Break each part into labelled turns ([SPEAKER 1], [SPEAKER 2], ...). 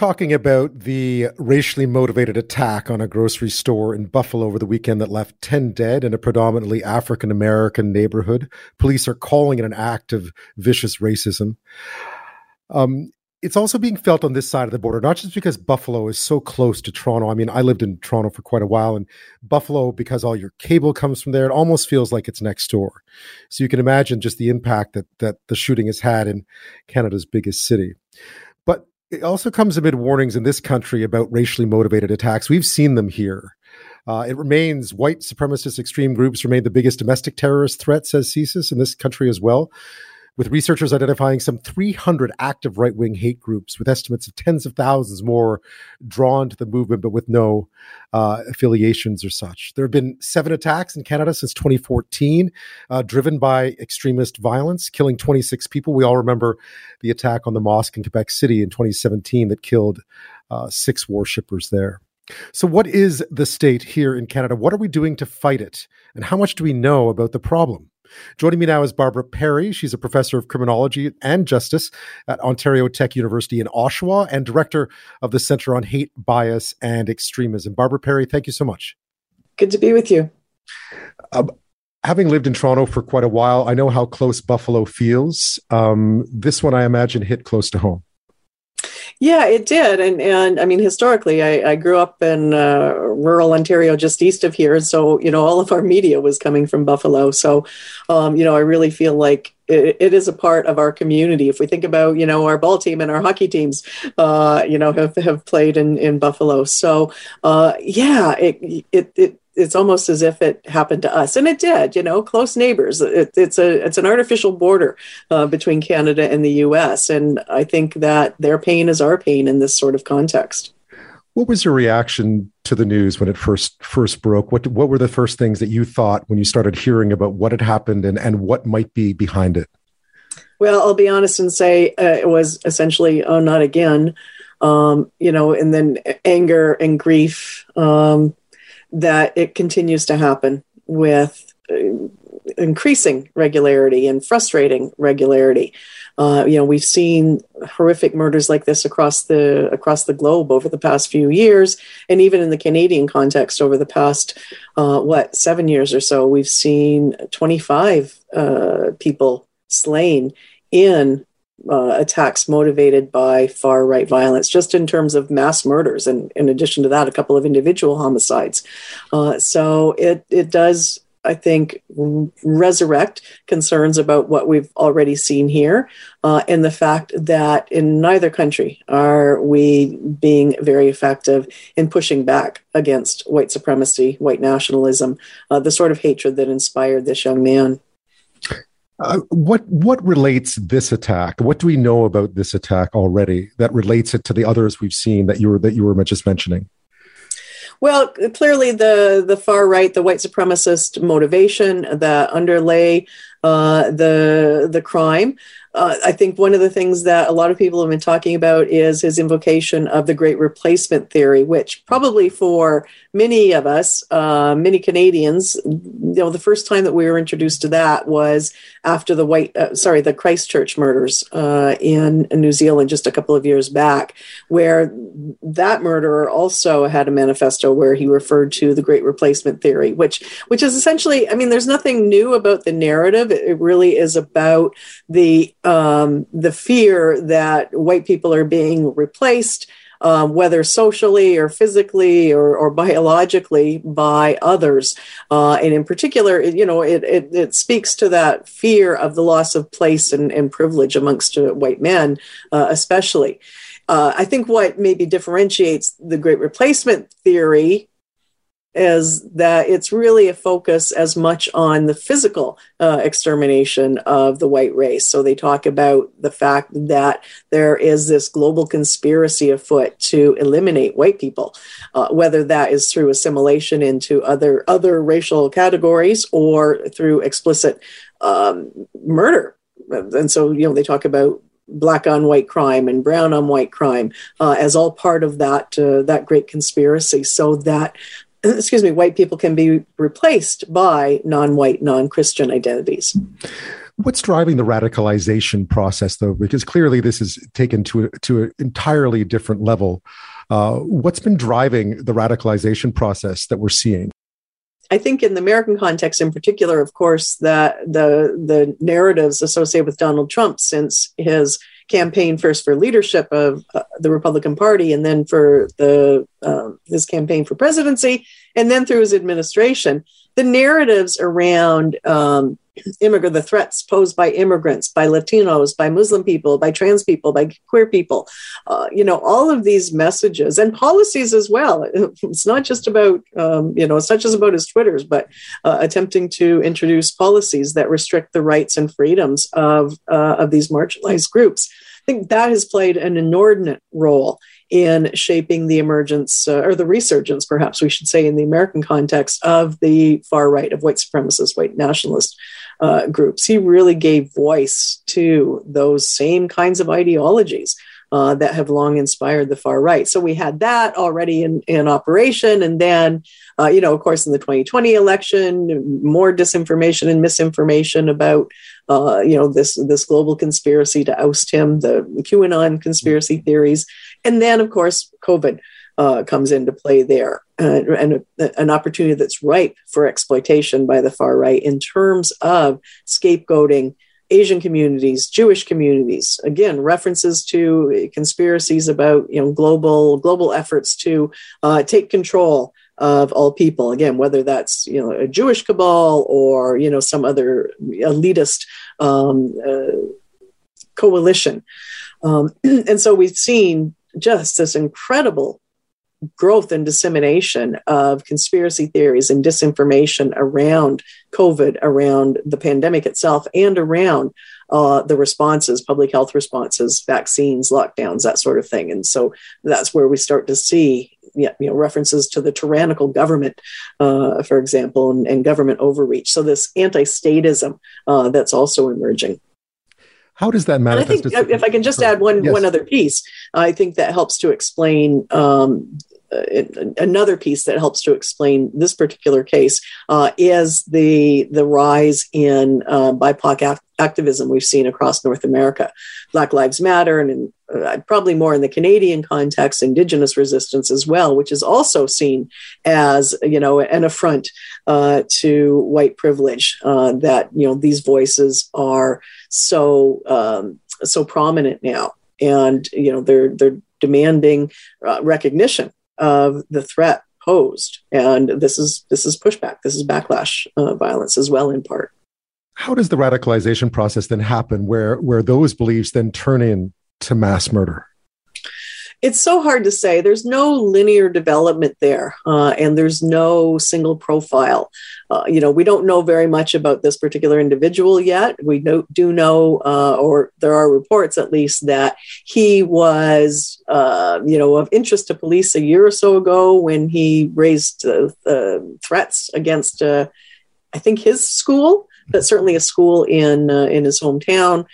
[SPEAKER 1] talking about the racially motivated attack on a grocery store in Buffalo over the weekend that left 10 dead in a predominantly African American neighborhood. Police are calling it an act of vicious racism. Um, it's also being felt on this side of the border, not just because Buffalo is so close to Toronto. I mean, I lived in Toronto for quite a while, and Buffalo, because all your cable comes from there, it almost feels like it's next door. So you can imagine just the impact that that the shooting has had in Canada's biggest city. It also comes amid warnings in this country about racially motivated attacks. We've seen them here. Uh, it remains white supremacist extreme groups remain the biggest domestic terrorist threat, says CSIS, in this country as well with researchers identifying some 300 active right wing hate groups, with estimates of tens of thousands more drawn to the movement, but with no uh, affiliations or such. There have been seven attacks in Canada since 2014, uh, driven by extremist violence, killing 26 people. We all remember the attack on the mosque in Quebec City in 2017 that killed uh, six worshippers there. So, what is the state here in Canada? What are we doing to fight it? And how much do we know about the problem? Joining me now is Barbara Perry. She's a professor of criminology and justice at Ontario Tech University in Oshawa and director of the Center on Hate, Bias, and Extremism. Barbara Perry, thank you so much.
[SPEAKER 2] Good to be with you.
[SPEAKER 1] Um, having lived in Toronto for quite a while, I know how close Buffalo feels. Um, this one, I imagine, hit close to home.
[SPEAKER 2] Yeah, it did, and and I mean historically, I, I grew up in uh, rural Ontario, just east of here, so you know all of our media was coming from Buffalo. So, um, you know, I really feel like it, it is a part of our community. If we think about you know our ball team and our hockey teams, uh, you know, have have played in in Buffalo. So, uh, yeah, it it it it's almost as if it happened to us, and it did. You know, close neighbors. It, it's a it's an artificial border uh, between Canada and the U.S., and I think that their pain is our pain in this sort of context.
[SPEAKER 1] What was your reaction to the news when it first first broke? What what were the first things that you thought when you started hearing about what had happened and and what might be behind it?
[SPEAKER 2] Well, I'll be honest and say uh, it was essentially oh not again, um, you know, and then anger and grief. Um, that it continues to happen with uh, increasing regularity and frustrating regularity. Uh, you know, we've seen horrific murders like this across the across the globe over the past few years, and even in the Canadian context over the past uh, what seven years or so, we've seen 25 uh, people slain in uh, attacks motivated by far right violence, just in terms of mass murders, and in addition to that, a couple of individual homicides. Uh, so it it does. I think resurrect concerns about what we've already seen here, uh, and the fact that in neither country are we being very effective in pushing back against white supremacy, white nationalism, uh, the sort of hatred that inspired this young man.
[SPEAKER 1] Uh, what what relates this attack? What do we know about this attack already that relates it to the others we've seen that you were that you were just mentioning?
[SPEAKER 2] Well, clearly the the far right, the white supremacist motivation that underlay uh, the the crime. Uh, I think one of the things that a lot of people have been talking about is his invocation of the great replacement theory, which probably for many of us, uh, many Canadians, you know, the first time that we were introduced to that was after the white, uh, sorry, the Christchurch murders uh, in New Zealand just a couple of years back, where that murderer also had a manifesto where he referred to the great replacement theory, which which is essentially, I mean, there's nothing new about the narrative. It really is about the um, the fear that white people are being replaced, um, whether socially or physically or, or biologically, by others. Uh, and in particular, you know, it, it, it, speaks to that fear of the loss of place and, and privilege amongst uh, white men, uh, especially. Uh, I think what maybe differentiates the great replacement theory is that it's really a focus as much on the physical uh, extermination of the white race. So they talk about the fact that there is this global conspiracy afoot to eliminate white people, uh, whether that is through assimilation into other other racial categories or through explicit um, murder. And so you know they talk about black on white crime and brown on white crime uh, as all part of that uh, that great conspiracy so that excuse me, white people can be replaced by non-white, non-Christian identities.
[SPEAKER 1] What's driving the radicalization process, though? Because clearly this is taken to a, to an entirely different level. Uh, what's been driving the radicalization process that we're seeing?
[SPEAKER 2] I think in the American context, in particular, of course, that the the narratives associated with Donald Trump since his campaign first for leadership of uh, the Republican Party, and then for the uh, his campaign for presidency, and then through his administration, the narratives around um, immigrant, the threats posed by immigrants, by Latinos, by Muslim people, by trans people, by queer people, uh, you know, all of these messages and policies as well. It's not just about, um, you know, it's not just about his Twitters, but uh, attempting to introduce policies that restrict the rights and freedoms of uh, of these marginalized groups. I think that has played an inordinate role in shaping the emergence uh, or the resurgence, perhaps we should say, in the American context of the far right, of white supremacist, white nationalist uh, groups. He really gave voice to those same kinds of ideologies. Uh, that have long inspired the far right. So we had that already in, in operation. And then, uh, you know, of course, in the 2020 election, more disinformation and misinformation about, uh, you know, this, this global conspiracy to oust him, the QAnon conspiracy theories. And then, of course, COVID uh, comes into play there, uh, and a, an opportunity that's ripe for exploitation by the far right in terms of scapegoating Asian communities, Jewish communities. Again, references to conspiracies about you know global global efforts to uh, take control of all people. Again, whether that's you know a Jewish cabal or you know some other elitist um, uh, coalition. Um, and so we've seen just this incredible growth and dissemination of conspiracy theories and disinformation around COVID, around the pandemic itself, and around uh, the responses, public health responses, vaccines, lockdowns, that sort of thing. And so that's where we start to see. You know, references to the tyrannical government, uh, for example, and, and, government overreach. So this anti-statism uh, that's also emerging.
[SPEAKER 1] How does that manifest?
[SPEAKER 2] I think if I can just add one yes. one other piece, I think that helps to explain um, another piece that helps to explain this particular case uh, is the the rise in uh, BIPOC activism we've seen across North America. Black Lives Matter, and in, uh, probably more in the Canadian context, Indigenous resistance as well, which is also seen as you know an affront uh, to white privilege. Uh, that you know these voices are so um, so prominent now, and you know they're they're demanding uh, recognition of the threat posed, and this is this is pushback. This is backlash uh, violence as well, in part.
[SPEAKER 1] How does the radicalization process then happen, where where those beliefs then turn into mass murder?
[SPEAKER 2] It's so hard to say. There's no linear development there, uh, and there's no single profile. Uh, you know, we don't know very much about this particular individual yet. We do know, uh, or there are reports at least, that he was, uh, you know, of interest to police a year or so ago when he raised uh, threats against, uh, I think, his school but certainly a school in uh, in his hometown.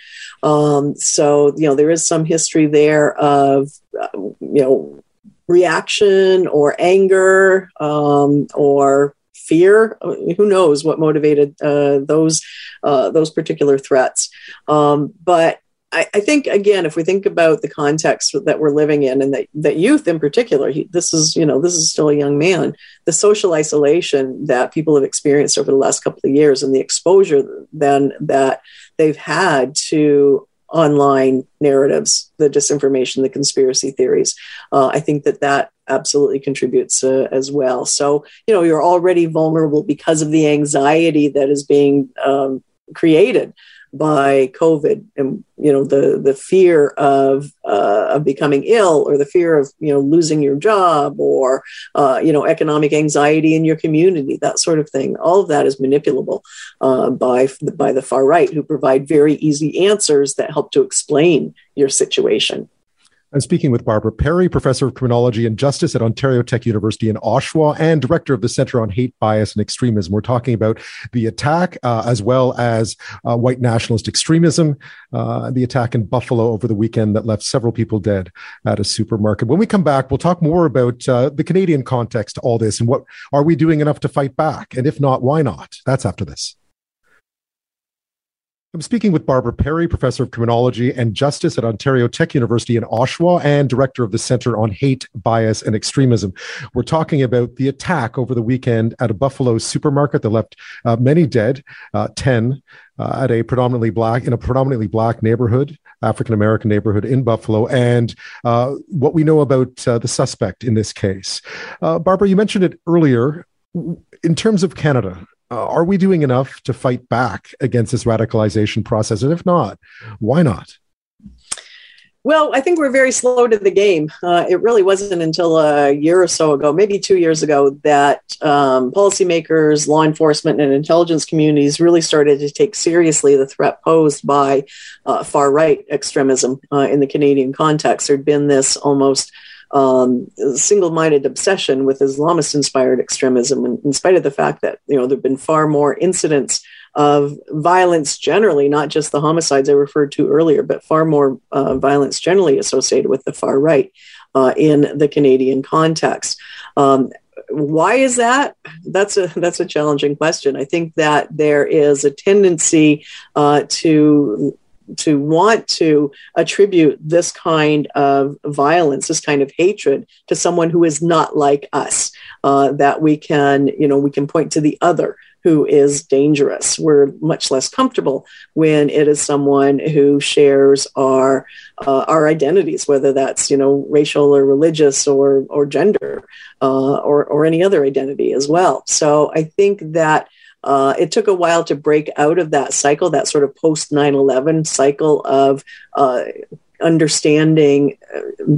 [SPEAKER 2] Um, so you know there is some history there of uh, you know reaction or anger um, or fear. Who knows what motivated uh, those uh, those particular threats? Um, but I, I, think again, if we think about the context that we're living in, and that, that youth in particular, he, this is you know this is still a young man. The social isolation that people have experienced over the last couple of years, and the exposure then that they've had to online narratives, the disinformation, the conspiracy theories, uh, I think that that absolutely contributes uh, as well. So you know you're already vulnerable because of the anxiety that is being um, created by COVID and you know the the fear of uh, of becoming ill or the fear of you know losing your job or uh, you know economic anxiety in your community that sort of thing. All of that is manipulable uh, by by the far right who provide very easy answers that help to explain your situation
[SPEAKER 1] I'm speaking with Barbara Perry, professor of criminology and justice at Ontario Tech University in Oshawa and director of the Center on Hate, Bias, and Extremism. We're talking about the attack uh, as well as uh, white nationalist extremism, uh, the attack in Buffalo over the weekend that left several people dead at a supermarket. When we come back, we'll talk more about uh, the Canadian context to all this and what are we doing enough to fight back? And if not, why not? That's after this. I'm speaking with Barbara Perry, professor of criminology and justice at Ontario Tech University in Oshawa and director of the Center on Hate, Bias, and Extremism. We're talking about the attack over the weekend at a Buffalo supermarket that left uh, many dead, uh, 10, uh, at a predominantly black, in a predominantly black neighborhood, African American neighborhood in Buffalo, and uh, what we know about uh, the suspect in this case. Uh, Barbara, you mentioned it earlier. In terms of Canada, uh, are we doing enough to fight back against this radicalization process? And if not, why not?
[SPEAKER 2] Well, I think we're very slow to the game. Uh, it really wasn't until a year or so ago, maybe two years ago, that um, policymakers, law enforcement, and intelligence communities really started to take seriously the threat posed by uh, far right extremism uh, in the Canadian context. There'd been this almost um, single-minded obsession with Islamist-inspired extremism, in, spite of the fact that you know there've been far more incidents of violence generally, not just the homicides I referred to earlier, but far more uh, violence generally associated with the far right uh, in the Canadian context. Um, why is that? That's a that's a challenging question. I think that there is a tendency uh, to to want to attribute this kind of violence, this kind of hatred to someone who is not like us. Uh, that we can, you know, we can point to the other who is dangerous. We're much less comfortable when it is someone who shares our uh, our identities, whether that's you know racial or religious or or gender uh, or or any other identity as well. So I think that uh, it took a while to break out of that cycle, that sort of post 9 11 cycle of uh, understanding uh,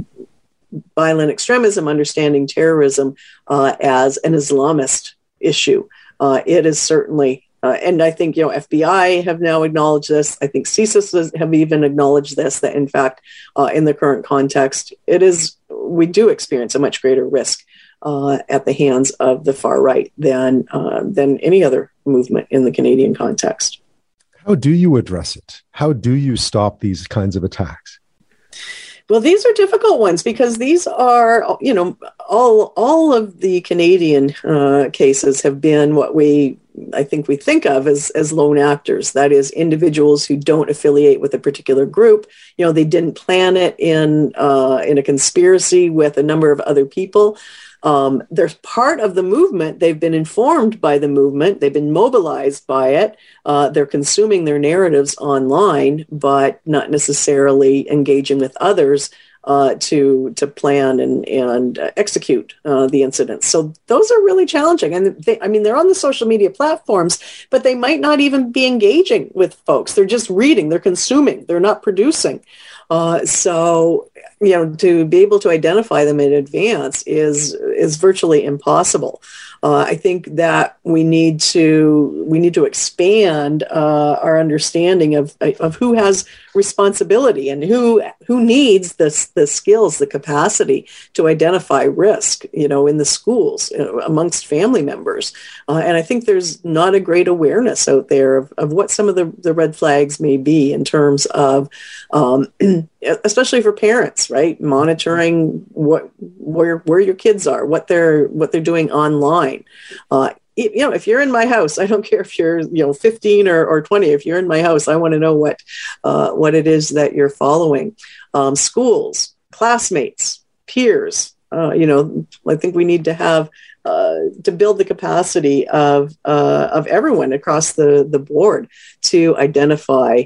[SPEAKER 2] violent extremism, understanding terrorism uh, as an Islamist issue. Uh, it is certainly uh, and I think you know FBI have now acknowledged this. I think CSIS have even acknowledged this. That in fact, uh, in the current context, it is we do experience a much greater risk uh, at the hands of the far right than uh, than any other movement in the Canadian context.
[SPEAKER 1] How do you address it? How do you stop these kinds of attacks?
[SPEAKER 2] Well, these are difficult ones because these are, you know, all all of the Canadian uh, cases have been what we, I think, we think of as as lone actors. That is, individuals who don't affiliate with a particular group. You know, they didn't plan it in uh, in a conspiracy with a number of other people. Um, they're part of the movement. They've been informed by the movement. They've been mobilized by it. Uh, they're consuming their narratives online, but not necessarily engaging with others uh, to to plan and and uh, execute uh, the incidents. So those are really challenging. And they, I mean, they're on the social media platforms, but they might not even be engaging with folks. They're just reading. They're consuming. They're not producing. Uh, so you know to be able to identify them in advance is is virtually impossible uh, I think that we need to we need to expand uh, our understanding of of who has responsibility and who who needs the the skills, the capacity to identify risk. You know, in the schools you know, amongst family members, uh, and I think there's not a great awareness out there of, of what some of the, the red flags may be in terms of, um, especially for parents, right? Monitoring what where where your kids are, what they're what they're doing online fine. Uh, you know, if you're in my house, I don't care if you're, you know, 15 or, or 20. If you're in my house, I want to know what uh, what it is that you're following. Um, schools, classmates, peers. Uh, you know, I think we need to have uh, to build the capacity of uh, of everyone across the the board to identify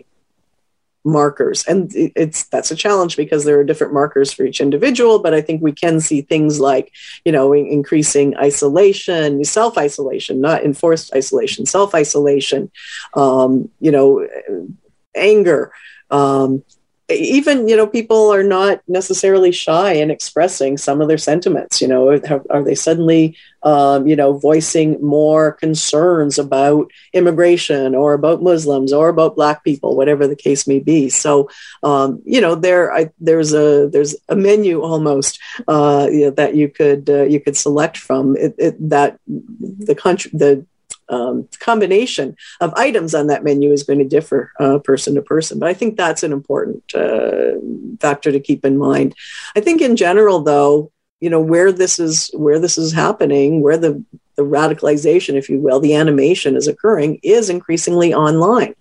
[SPEAKER 2] markers. And it's that's a challenge because there are different markers for each individual but i think we can see things like you know increasing isolation self isolation not enforced isolation self isolation um, you know anger um, even you know people are not necessarily shy in expressing some of their sentiments you know are they suddenly um, you know voicing more concerns about immigration or about muslims or about black people whatever the case may be? So um, you know there I, there's a there's a menu almost uh, you know, that you could uh, you could select from. It, it, that the country the um, combination of items on that menu is going to differ uh, person to person. But I think that's an important uh, factor to keep in mind. I think in general, though, you know where this is where this is happening, where the the radicalization, if you will, the animation is occurring is increasingly online.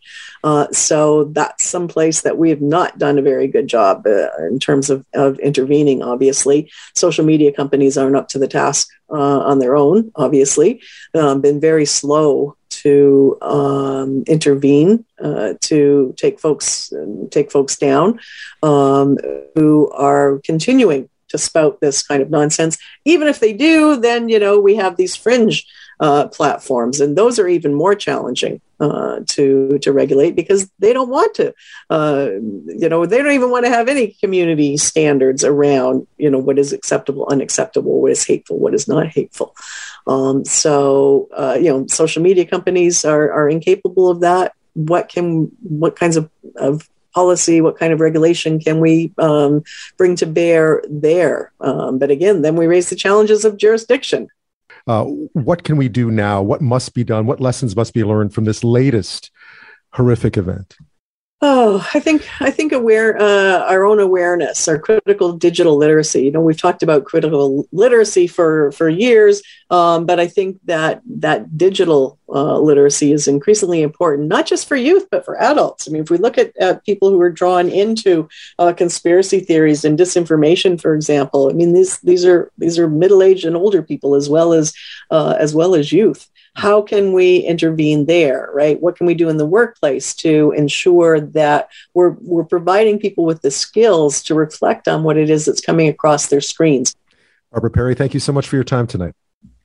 [SPEAKER 2] Uh, so that's some place that we have not done a very good job uh, in terms of, of intervening, obviously. Social media companies aren't up to the task uh, on their own, obviously. Um, been very slow to um, intervene uh, to take folks take folks down um, who are continuing to spout this kind of nonsense. Even if they do, then you know we have these fringe uh, platforms, and those are even more challenging uh, to to regulate because they don't want to. Uh, you know, they don't even want to have any community standards around you know what is acceptable, unacceptable, what is hateful, what is not hateful. Um, so uh, you know, social media companies are are incapable of that. What can what kinds of, of policy, what kind of regulation can we um, bring to bear there? Um, but again, then we raise the challenges of jurisdiction.
[SPEAKER 1] Uh, what can we do now? What must be done? What lessons must be learned from this latest horrific event?
[SPEAKER 2] Oh, I think I think aware uh, our own awareness, our critical digital literacy. You know, we've talked about critical literacy for for years, um, but I think that that digital uh, literacy is increasingly important, not just for youth but for adults. I mean, if we look at, at people who are drawn into uh, conspiracy theories and disinformation, for example, I mean these these are these are middle aged and older people as well as uh, as well as youth how can we intervene there right? What can we do in the workplace to ensure that we're we're providing people with the skills to reflect on what it is that's coming across their screens?
[SPEAKER 1] Barbara perry thank you so much for your time tonight.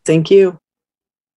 [SPEAKER 2] Thank you